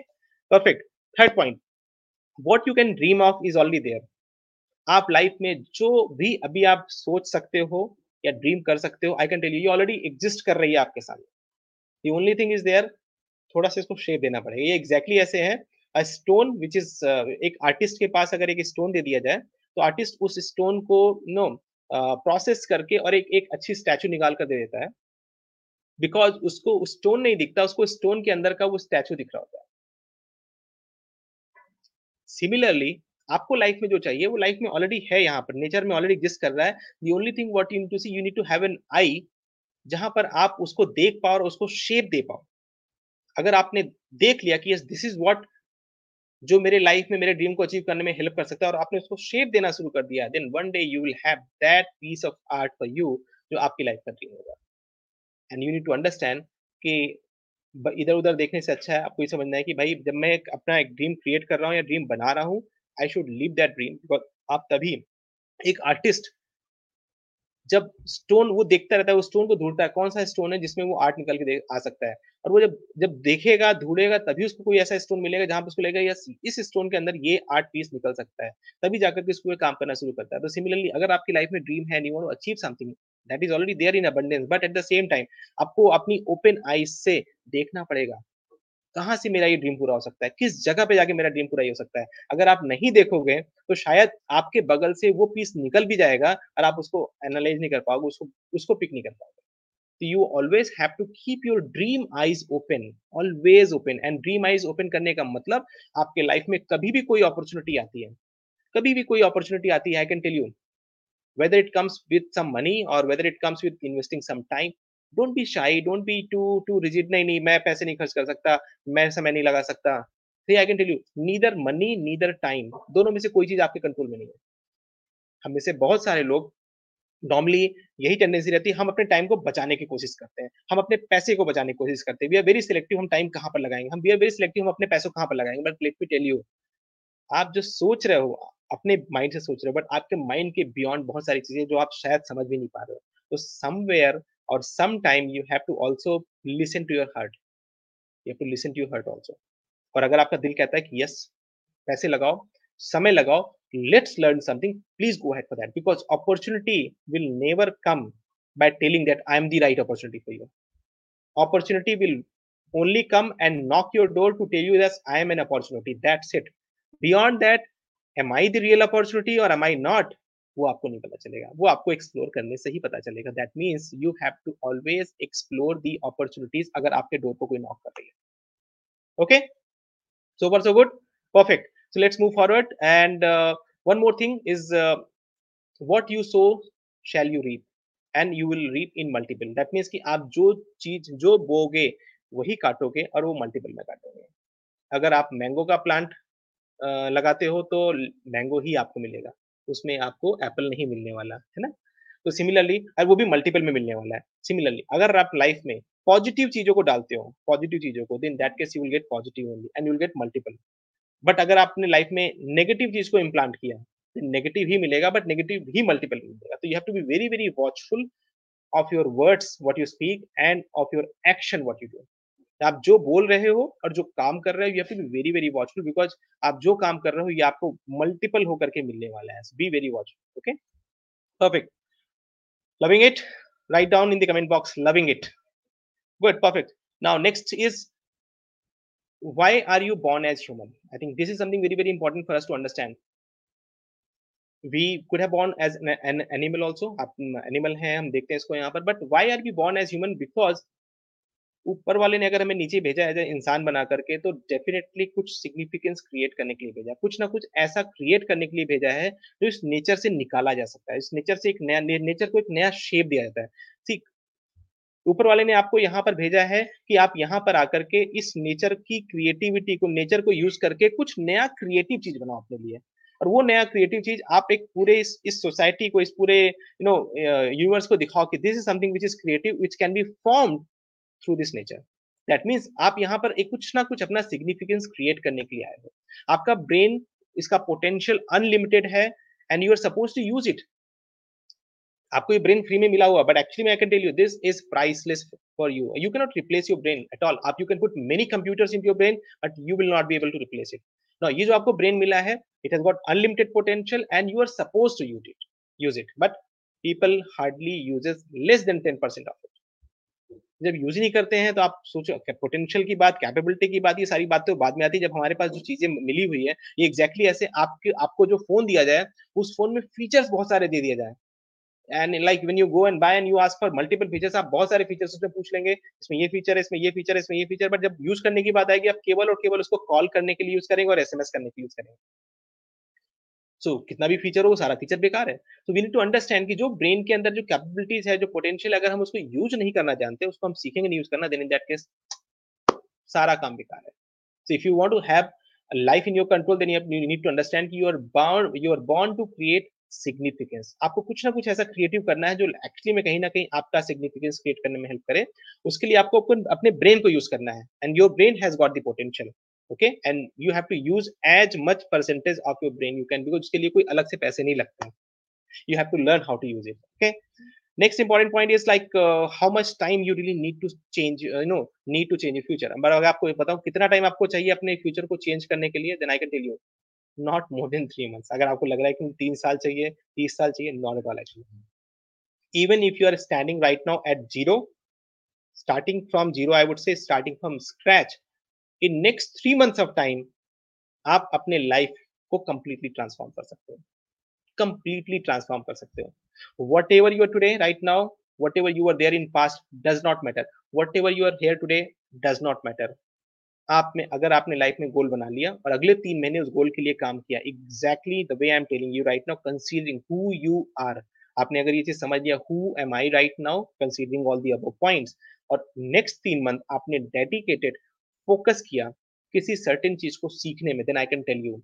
perfect third point what you can dream of is already there आप लाइफ में जो भी अभी आप सोच सकते हो या ड्रीम कर सकते हो I can tell you already exist कर रही है आपके सामने। The only thing is there थोड़ा सा इसको शेप देना पड़ेगा। ये एग्जैक्टली exactly ऐसे है अ स्टोन विच इज़ एक आर्टिस्ट के पास अगर एक स्टोन दे दिया जाए तो आर्टिस्ट उस स्टोन को नो प्रोसेस करके और एक एक अच्छी स्टैचू निकाल कर दे देता है। बिकॉज़ उसको स्टोन नहीं दिखता, उसको स्टोन के अंदर का वो स्टैचू दिख रहा होता है। सिमिलरली आपको लाइफ में जो चाहिए, वो लाइफ में ऑलरेडी है यहाँ पर। नेचर में ऑलरेडी एग्जिस्ट कर रहा है। The only thing what you to see you need to have an eye जहाँ पर आप उसको देख पाओ और उसको शेप दे पाओ। अगर आपने देख लिया कि यस दिस इज़ वॉट जो मेरे लाइफ में, मेरे ड्रीम को अचीव करने में हेल्प कर सकता है और आपने उसको शेप देना शुरू कर दिया then one day you will have that piece of art for you जो आपकी लाइफ का ड्रीम होगा। And you need to understand कि इधर उधर देखने से अच्छा है। आपको ये समझना है कि भाई, जब मैं अपना एक ड्रीम क्रिएट कर रहा हूँ या ड्रीम बना रहा हूँ I should live that dream because आप तभी एक आर्टिस्ट जब स्टोन वो देखता रहता है, वो स्टोन को ढूंढता है, कौन सा स्टोन है जिसमें वो आर्ट निकल के आ सकता है? और वो जब जब देखेगा, ढूंढेगा, तभी उसको कोई ऐसा स्टोन मिलेगा जहाँ पर उसको लगेगा, यस, इस स्टोन के अंदर ये आर्ट पीस निकल सकता है। तभी जाकर के उसको काम करना शुरू करता है। तो सिमिलरली अगर आपकी लाइफ में ड्रीम है नहीं वो achieve something that is already there in abundance but at the same time आपको अपनी ओपन आईज से देखना पड़ेगा। कहाँ से मेरा ये ड्रीम पूरा हो सकता है? किस जगह पे जाके मेरा ड्रीम पूरा हो सकता है? अगर आप नहीं देखोगे तो शायद आपके बगल से वो पीस निकल भी जाएगा और आप उसको एनालाइज नहीं कर पाओगे, उसको उसको पिक नहीं कर पाओगे। तो you always have to keep your dream eyes open always open and dream eyes open करने का मतलब आपके लाइफ में कभी भी कोई अपॉर्चुनिटी आती है। कभी भी कोई अपॉर्चुनिटी आती है I can tell you whether it comes with some money or whether it comes with investing some time don't be shy don't be too too rigid. नहीं नहीं, मैं पैसे नहीं खर्च कर सकता, मैं समय नहीं लगा सकता। See, i can tell you, neither money, neither time, दोनों में से कोई चीज़ आपके कंट्रोल में नहीं है। हम में से बहुत सारे लोग नॉर्मली यही टेंडेंसी रहती है, हम अपने टाइम को बचाने की कोशिश करते हैं। हम अपने पैसे को बचाने की कोशिश करते हैं। वी आर वेरी सिलेक्टिव हम टाइम कहाँ पर लगाएँगे? हम वी आर वेरी सिलेक्टिव हम अपने पैसों कहाँ पर लगाएँगे? But let me tell you आप जो सोच रहे हो, अपने माइंड से सोच रहे हो बट आपके माइंड के बियॉन्ड बहुत सारी चीज़ें जो आप शायद समझ भी नहीं पा रहे हो। तो somewhere और some time you have to also listen to your heart you have to listen to your heart also और अगर आपका दिल कहता है कि यस पैसे लगाओ समय लगाओ let's learn something please go ahead for that because opportunity will never come by telling that i am the right opportunity for you opportunity will only come and knock your door to tell you that i am an opportunity that's it beyond that am i the real opportunity or am i not वो आपको नहीं पता चलेगा। वो आपको explore करने से ही पता चलेगा। That means you have to always explore the opportunities अगर आपके डोर को कोई नॉक कर रही है। Okay so far so good perfect so let's move forward and one more thing is what you sow shall you reap and you will reap in multiple. That means कि आप जो चीज़, जो बोगे वही काटोगे और वो मल्टीपल में काटोगे। अगर आप मैंगो का प्लांट लगाते हो तो मैंगो ही आपको मिलेगा। उसमें आपको एप्पल नहीं मिलने वाला, है ना? तो सिमिलरली और वो भी मल्टीपल में मिलने वाला है। सिमिलरली अगर आप लाइफ में पॉजिटिव चीज़ों को डालते हो पॉजिटिव चीज़ों को then that case you will get positive only and you will get multiple but अगर आपने लाइफ में नेगेटिव चीज़ को इम्प्लांट किया नेगेटिव ही मिलेगा बट नेगेटिव ही मल्टीपल मिलेगा। तो you have to be very very watchful of your words what you speak and of your action what you do आप जो बोल रहे हो और जो काम कर रहे हो यू फिर वेरी वेरी वॉचफुल बिकॉज़ आप जो काम कर रहे हो, ये आपको मल्टीपल होकर के मिलने वाला है। Be very watchful okay perfect loving it write down in the comment box loving it good perfect now next is why are you born as human I think this is something very very important for us to understand we could have born as an animal also आप animal हैं, हम देखते हैं इसको यहाँ पर but why are you born as human because ऊपर वाले ने अगर हमें नीचे भेजा है इंसान बना करके तो डेफिनेटली कुछ सिग्निफिकेंस क्रिएट करने के लिए भेजा। कुछ ना कुछ ऐसा क्रिएट करने के लिए भेजा है जो इस नेचर से निकाला जा सकता है। इस नेचर से एक नया ने, नेचर को एक नया शेप दिया जाता है। ठीक ऊपर वाले ने आपको यहाँ पर भेजा है कि आप यहाँ पर आकर के इस नेचर की क्रिएटिविटी को नेचर को यूज़ करके कुछ नया क्रिएटिव चीज़ बनाओ अपने लिए। और वो नया क्रिएटिव चीज़ आप एक पूरे इस इस सोसाइटी को इस पूरे यू नो यूनिवर्स को दिखाओ कि this is something which is creative which can be formed through this nature that means आप यहाँ पर एक कुछ ना कुछ अपना सिग्निफिकेंस क्रिएट करने के लिए आए हो। आपका ब्रेन इसका पोटेंशियल अनलिमिटेड है and you are suppose to use it आपको ये ब्रेन फ्री में मिला हुआ but actually I can tell you this is priceless for you you can not replace your brain at all आप you can put many computers in your brain but you will not be able to replace it no ये जो आपको brain मिला है it has got unlimited potential and you are suppose to use it use it but people hardly uses less than ten percent of it जब use ही नहीं करते हैं तो आप सोचो पोटेंशियल की बात कैपेबिलिटी की बात, ये सारी बात तो बाद में आती है जब हमारे पास जो चीज़ें मिली हुई है। ये एग्जैक्टली ऐसे आपके, आपको जो फ़ोन दिया जाए, उस फ़ोन में फीचर्स बहुत सारे दे दिया जाए। And like when you go and buy and you ask for multiple features आप बहुत सारे फीचर्स उसमें पूछ लेंगे, इसमें ये फीचर है इसमें ये फीचर है इसमें ये फीचर बट जब यूज़ करने की बात आएगी, आप केवल और केवल उसको कॉल करने के लिए यूज़ करेंगे और एसएमएस करने के लिए यूज़ करेंगे। सो so, कितना भी फीचर हो वो सारा फीचर बेकार है। तो वी नीड टू अंडरस्टैंड कि जो ब्रेन के अंदर जो कैपेबिलिटीज है जो पोटेंशियल अगर हम उसको यूज़ नहीं करना जानते उसको हम सीखेंगे नहीं यूज़ करना देन इन दैट केस सारा काम बेकार है। So if you want to have life in your control then you need to understand कि you are bound you are born to create significance आपको कुछ ना कुछ ऐसा क्रिएटिव करना है जो एक्चुअली में कहीं ना कहीं आपका सिग्निफिकेंस क्रिएट करने में हेल्प करे। उसके लिए आपको अपने ब्रेन को यूज़ करना है। And your brain has got the potential okay and you have to use as much percentage of your brain you can because उसके लिए कोई अलग से पैसे नहीं लगते you have to learn how to use it okay next important point is like how much time you really need to change you know need to change future अगर आपको बताऊँ कितना टाइम आपको चाहिए अपने फ्यूचर को चेंज करने के लिए then I can tell you not more than three months अगर आपको लग रहा है कि तीन साल चाहिए, तीस साल चाहिए not at all actually even if you are standing right now at zero starting from zero I would say starting from scratch in next three months of time आप अपने लाइफ को कंप्लीटली ट्रांसफॉर्म कर सकते हो। Completely transform कर सकते हो। Whatever you are today right now whatever you are there in past does not matter whatever you are here today does not matter आप में, अगर आपने लाइफ में गोल बना लिया और अगले तीन महीने उस गोल के लिए काम किया exactly the way I am telling you right now considering who you are आपने अगर ये चीज़ समझ लिया who am I right now considering all the above points और नेक्स्ट तीन मंथ आपने डेडिकेटेड फोकस किया किसी सर्टेन चीज़ को सीखने में then I can tell you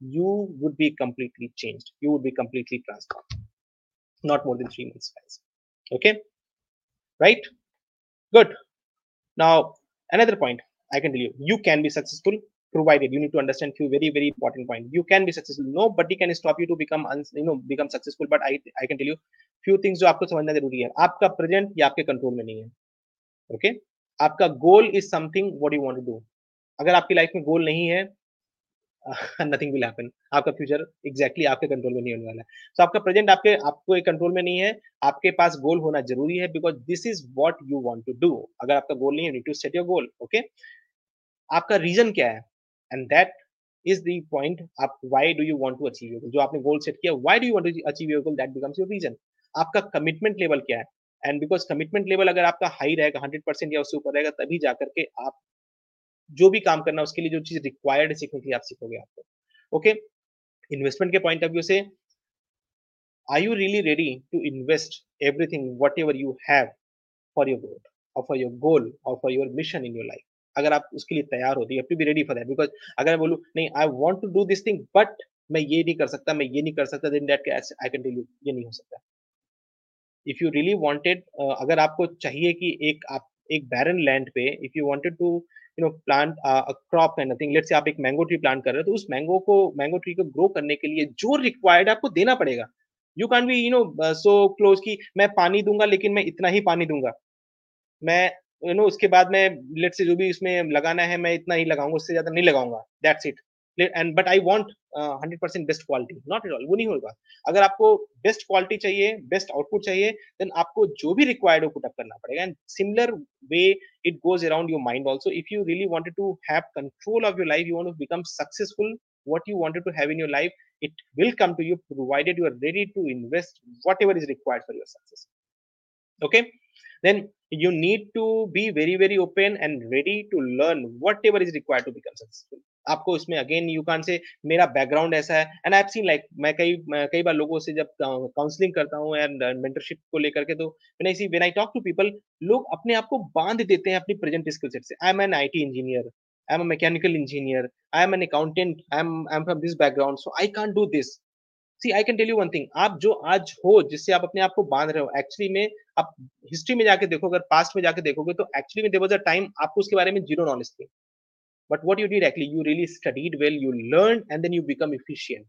you would be completely changed you would be completely transformed not more than three months guys okay right good now another point i can tell you you can be successful provided you need to understand few very very important point you can be successful nobody can stop you to become you know become successful but i i can tell you few things आपको समझना ज़रूरी है आपका present या आपके control में नहीं है ओके okay? आपका goal is something what you want to do अगर आपकी लाइफ में गोल नहीं है नथिंग विल हैपन आपका फ्यूचर एग्जैक्टली आपके कंट्रोल में नहीं होने वाला है. सो so, आपका प्रेजेंट आपके आपको एक कंट्रोल में नहीं है. आपके पास गोल होना ज़रूरी है because this is what you want to do अगर आपका गोल नहीं है to set your goal okay आपका रीजन क्या है? And that is the point आप why do you want to achieve your goal जो आपने गोल सेट किया why do you want to achieve your goal that becomes your reason आपका commitment level क्या है? एंड बिकॉज़ कमिटमेंट लेवल अगर आपका high रहेगा हंड्रेड परसेंट या उससे ऊपर रहेगा, तभी जाकर के आप जो भी काम करना उसके लिए जो चीज़ रिक्वायर्ड सीखने के आप सीखोगे आपको। ओके इन्वेस्टमेंट के पॉइंट ऑफ़ व्यू से are you really ready to invest everything whatever you have for your growth और फॉर योर गोल और for your mission in your life अगर आप उसके लिए तैयार होते हैं to be ready for that because अगर मैं बोलूँ, नहीं I want to do this thing but मैं ये नहीं कर सकता, मैं ये नहीं कर सकता then that I can tell you ये नहीं हो सकता। इफ़ यू रियली वांटेड अगर आपको चाहिए कि एक आप एक बैरन लैंड पे if you wanted to you know plant crop of thing let's say आप एक मैंगो ट्री प्लांट कर रहे हो तो उस मैंगो को मैंगो ट्री को ग्रो करने के लिए जो रिक्वायर्ड आपको देना पड़ेगा। You can be you know so close की मैं पानी दूँगा लेकिन मैं इतना ही पानी दूँगा। मैं यू you नो know, उसके बाद मैं लेट से जो भी इसमें लगाना है मैं इतना ही लगाऊँगा उससे ज़्यादा नहीं लगाऊँगा। That's it and but I want hundred percent best quality not at all वो नहीं होगा अगर आपको बेस्ट क्वालिटी चाहिए बेस्ट आउटपुट चाहिए देन आपको जो भी रिक्वायर्ड हो पुटअप करना पड़ेगा and similar way it goes around your mind also if you really wanted to have control of your life you want to become successful what you wanted to have in your life it will come to you provided you are ready to invest whatever is required for your success okay then you need to be very very open and ready to learn whatever is required to become successful आपको इसमें again you can से मेरा background ऐसा है। And I seen like मैं कई कई बार लोगों से जब काउंसलिंग करता हूँ एंड मेंटरशिप को लेकर के तो when I see when I talk to people लोग अपने आप को बाँध देते हैं अपनी प्रेजेंट स्किल सेट से। I am an IT engineer I am a mechanical engineer I am an accountant I am I am from this background so I can't do this see I can tell you one thing आप जो आज हो, जिससे आप अपने आप को बाँध रहे हो एक्चुअली में आप हिस्ट्री में जाके देखोगे पास्ट में जाके देखोगे तो एक्चुअली में देर वॉज़ अ टाइम आपको उसके बारे में ज़ीरो नॉलेज थी। but what you did actually you really studied well you learned and then you become efficient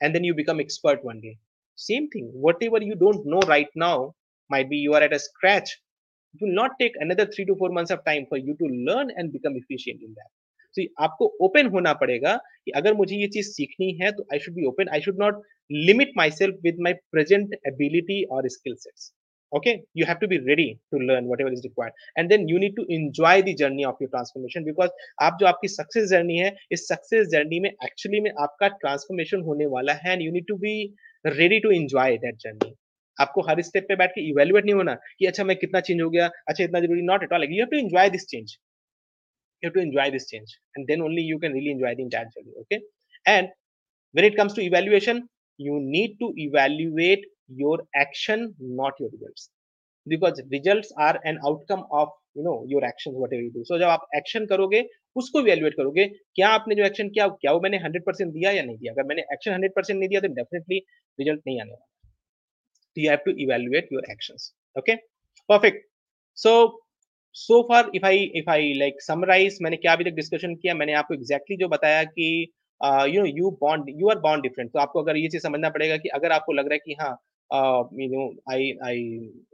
and then you become expert one day same thing whatever you don't know right now might be you are at a scratch it will not take another three to four months of time for you to learn and become efficient in that so आपको open होना पड़ेगा कि अगर मुझे ये चीज सीखनी है तो I should be open I should not limit myself with my present ability और skill sets okay you have to be ready to learn whatever is required and then you need to enjoy the journey of your transformation because आप जो आपकी success journey है इस success journey में actually में आपका transformation होने वाला है and you need to be ready to enjoy that journey आपको हर स्टेप पे बैठ के इवेल्युएट नहीं होना कि अच्छा मैं कितना चेंज हो गया अच्छा इतना ज़रूरी not at all you have to enjoy this change you have to enjoy this change and then only you can really enjoy the entire journey okay and when it comes to evaluation you need to evaluate your action not your results because results are an outcome of you know your actions whatever you do so जब आप action करोगे उसको evaluate करोगे क्या आपने जो action किया क्या वो मैंने 100% दिया या नहीं दिया अगर मैंने action 100% नहीं दिया तो definitely result नहीं आने वाला you have to evaluate your actions okay perfect so so far if i if i like summarize मैंने क्या अभी तक डिस्कशन किया मैंने आपको एग्जैक्टली exactly जो बताया कि you know you bond you are bond different तो आपको अगर ये चीज़ समझना पड़ेगा कि अगर आपको लग रहा है कि हाँ you know I I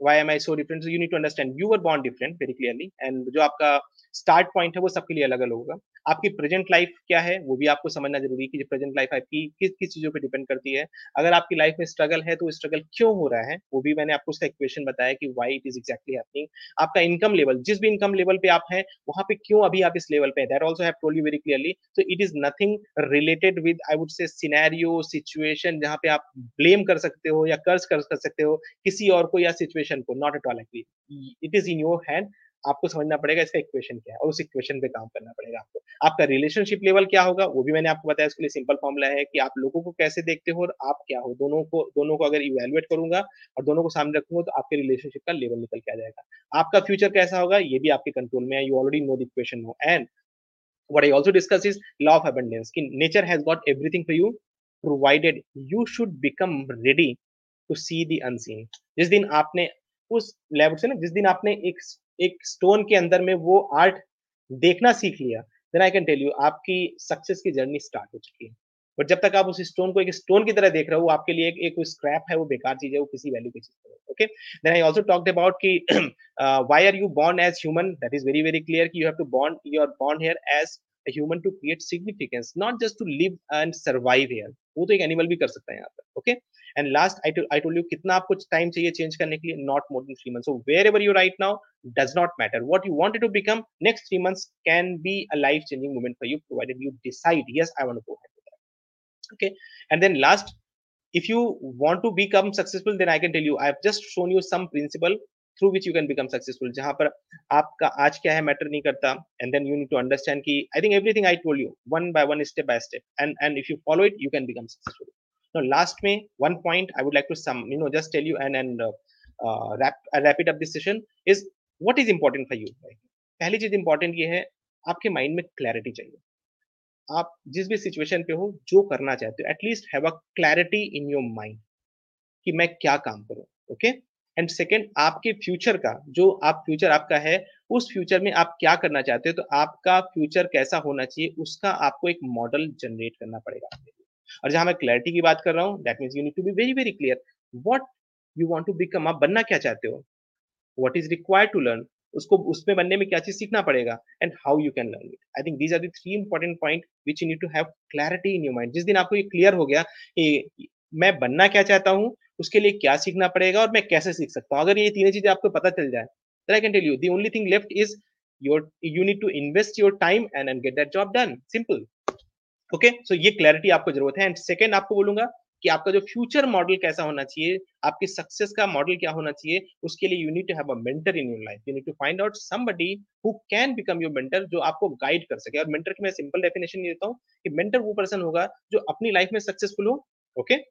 why am I so different so you need to understand you are bond different very clearly and जो आपका स्टार्ट पॉइंट है वो सबके लिए अलग अलग होगा आपकी प्रेजेंट लाइफ क्या है, वो भी आपको समझना ज़रूरी है कि प्रेजेंट लाइफ आपकी किस किस चीज़ों पे डिपेंड करती है। अगर आपकी लाइफ में स्ट्रगल है तो स्ट्रगल क्यों हो रहा है, वो भी मैंने आपको उसका इक्वेशन बताया कि why it is exactly happening आपका इनकम लेवल जिस भी इनकम लेवल पे आप हैं, वहाँ पे क्यों अभी आप इस लेवल पे that also have told you very clearly so it is nothing related with I would say scenario situation जहाँ पे आप ब्लेम कर सकते हो या कर्ज कर सकते हो किसी और को या सिचुएशन को not at all actually it is in your hand आपको समझना पड़ेगा इसका इक्वेशन क्या है और उस इक्वेशन पे काम करना पड़ेगा आपको। आपका रिलेशनशिप लेवल क्या होगा वो भी मैंने आपको बताया इसके लिए सिंपल फॉर्मूला है कि आप लोगों को कैसे देखते हो और आप क्या हो। दोनों को दोनों को अगर इवेलुएट करूँगा और दोनों को सामने रखूँगा तो आपके रिलेशनशिप का लेवल निकल के आ जाएगा। आपका फ्यूचर कैसा होगा ये भी आपके कंट्रोल में है। You already know the equation no and what I also discuss is law of abundance. कि nature has got everything for you, provided you should become ready to see the unseen. जिस दिन आपने उस level से ना जिस दिन आपने एक एक स्टोन के अंदर में वो आर्ट देखना सीख लिया then I can tell you आपकी सक्सेस की जर्नी स्टार्ट हो चुकी है। बट जब तक आप उस स्टोन को एक स्टोन की तरह देख रहे हो आपके लिए एक, एक स्क्रैप है वो बेकार चीज़ है वो किसी वैल्यू की चीज़ है okay then I also talked about कि why are you born as human that is very very clear कि you have to born you are born here as a human to create significance not just to live and survive here वो तो एक animal भी कर सकता है यहाँ पर okay and last I I told you कितना आपको टाइम चाहिए चेंज करने के लिए not more than three months so wherever you right now does not matter what you wanted to become next three months can be a life changing moment for you provided you decide yes I want to go ahead with that okay and then last if you want to become successful then i can tell you i have just shown you some principle through which you can become successful जहाँ पर आपका आज क्या है matter नहीं करता and then you need to understand कि I think everything I told you one by one step by step and and if you follow it you can become successful now last में one point i would like to sum you know just tell you and and uh, uh, wrap uh, wrap it up this session is what is important for you? पहली चीज़ important ये है आपके mind में clarity चाहिए। आप जिस भी situation पे हो जो करना चाहते हो at least have a clarity in your mind कि मैं क्या काम करूँ ओके एंड सेकेंड आपके फ्यूचर का, जो आप फ्यूचर आपका है, उस फ्यूचर में आप क्या करना चाहते हो तो आपका फ्यूचर कैसा होना चाहिए, उसका आपको एक मॉडल जनरेट करना पड़ेगा और जहाँ मैं क्लैरिटी की बात कर रहा हूँ that means you need to be very very clear what you want to become आप बनना क्या चाहते हो? What is required to learn उसको, उसमें बनने में क्या चीज़ सीखना पड़ेगा? And how you can learn it I think these are the three important point which you need to have clarity in your mind जिस दिन आपको ये क्लियर हो गया कि मैं बनना क्या चाहता हूँ, उसके लिए क्या सीखना पड़ेगा और मैं कैसे सीख सकता हूँ? अगर ये तीनों चीज़ें आपको पता चल जाए, then I can tell you, the only thing left is your, you need to invest your time and and get that job done. Simple. Okay so ये क्लैरिटी आपको ज़रूरत है। एंड सेकंड आपको बोलूँगा कि आपका जो फ्यूचर मॉडल कैसा होना चाहिए, आपकी सक्सेस का मॉडल क्या होना चाहिए, उसके लिए you need to have a mentor in your life you need to find out somebody who can become your mentor जो आपको गाइड कर सके। और मेंटर की मैं सिंपल डेफिनेशन देता हूँ कि मेंटर वो पर्सन होगा जो अपनी लाइफ में सक्सेसफुल हो ओके okay?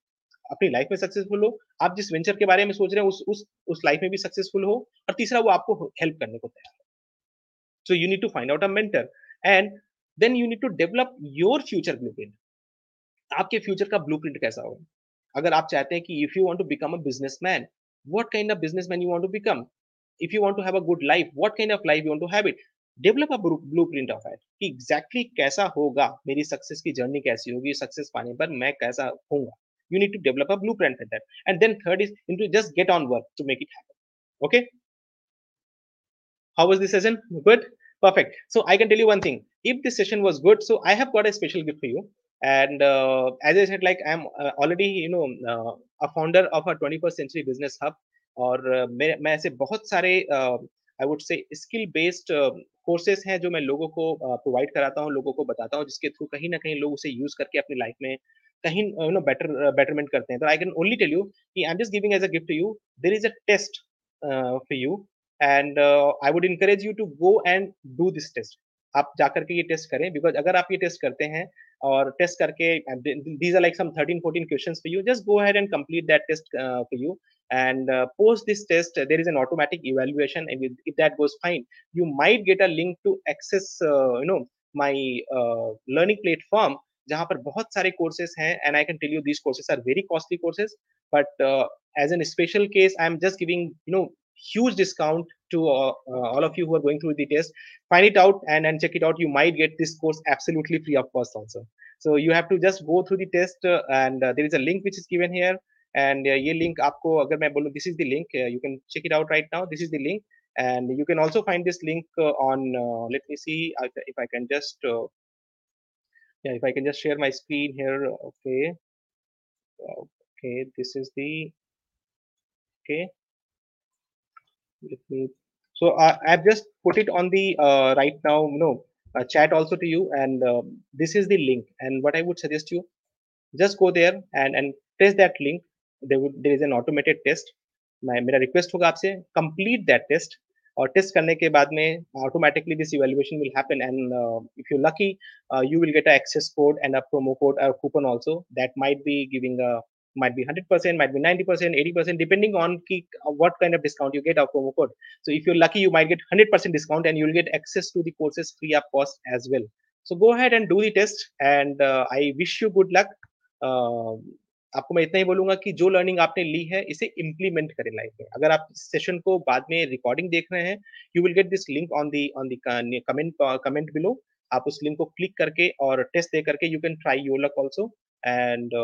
अपनी लाइफ में सक्सेसफुल हो, आप जिस वेंचर के बारे में सोच रहे हैं, उस उस उस लाइफ में भी सक्सेसफुल हो और तीसरा वो आपको हेल्प करने को तैयार है। So you need to find out a mentor and then you need to develop your future blueprint आपके फ्यूचर का ब्लूप्रिंट कैसा होगा अगर आप चाहते हैं कि if you want to become a businessman what kind of businessman you want to become if you want to have a good life what kind of life you want to have it develop a blueprint of it कि exactly exactly कैसा होगा, मेरी success की journey कैसी होगी success पाने पर मैं कैसा होऊँगा। You need to develop a blueprint for that and then third is into just get on work to make it happen okay how was this session good perfect so i can tell you one thing if this session was good so i have got a special gift for you and uh, as i said like i'm uh, already you know uh, a founder of a 21st century business hub और uh, मैं मैं ऐसे बहुत सारे I would say skill based courses हैं जो मैं लोगों को प्रोवाइड uh, कराता हूँ लोगों को बताता हूँ जिसके थ्रू कहीं ना कहीं लोग उसे यूज़ करके अपनी लाइफ में कहीं यू नो बेटर बेटरमेंट करते हैं। तो I can only tell you कि I am just giving as a gift to you there is a test for you and I would encourage you to go and do this test आप जाकर के ये test करें because अगर आप ये test करते हैं और टेस्ट करके these are like some 13 14 questions for you just go ahead and complete that test for you and uh, post this test. There is an automatic evaluation and if that goes fine you might get a link to access uh, you know uh, जहाँ पर बहुत सारे courses हैं and I can tell you these courses are very costly courses but as an special case I am just giving you no huge discount to uh, uh, all of you who are going through the test find it out and and check it out you might get this course absolutely free of cost also so you have to just go through the test uh, and uh, there is a link which is given here and uh, ये link आपको अगर मैं बोलूँ this is the link uh, you can check it out right now this is the link and you can also find this link uh, on uh, let me see if I can just uh, yeah if i can just share my screen here okay. Okay this is the okay. Let me so i've just put it on the uh, right now you know chat also to you and um, this is the link. And what i would suggest you just go there and and test that link. There would there is an automated test. My my request hoga aapse complete that test. और test करने के बाद में automatically this evaluation will happen and if you lucky you will get a access code and a promo code or coupon also that might be giving a might be 100% might be 90% 80% depending on ki, uh, what kind of discount you get or promo code so if you're lucky you might get 100% discount and you'll get access to the courses free of cost as well so go ahead and do the test and uh, i wish you good luck uh, आपको मैं इतना ही बोलूँगा कि जो learning आपने ली है, इसे implement करें लाइफ में। अगर आप सेशन को बाद में रिकॉर्डिंग देख रहे हैं you will get this link on the on the comment comment below आप उस लिंक को क्लिक करके और टेस्ट दे करके you can try your luck also and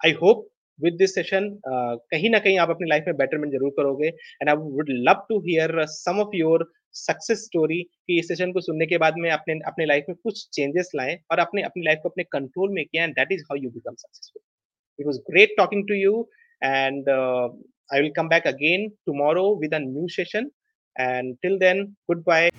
I hope with this session कहीं ना कहीं आप अपनी लाइफ में बेटरमेंट ज़रूर करोगे। And I would love to hear some of your success story कि इस सेशन को सुनने के बाद में अपने अपने लाइफ में कुछ चेंजेस लाएँ और अपने अपनी लाइफ को अपने कंट्रोल में किया। And that is how you become successful It was great talking to you, and uh, I will come back again tomorrow with a new session. And till then, goodbye.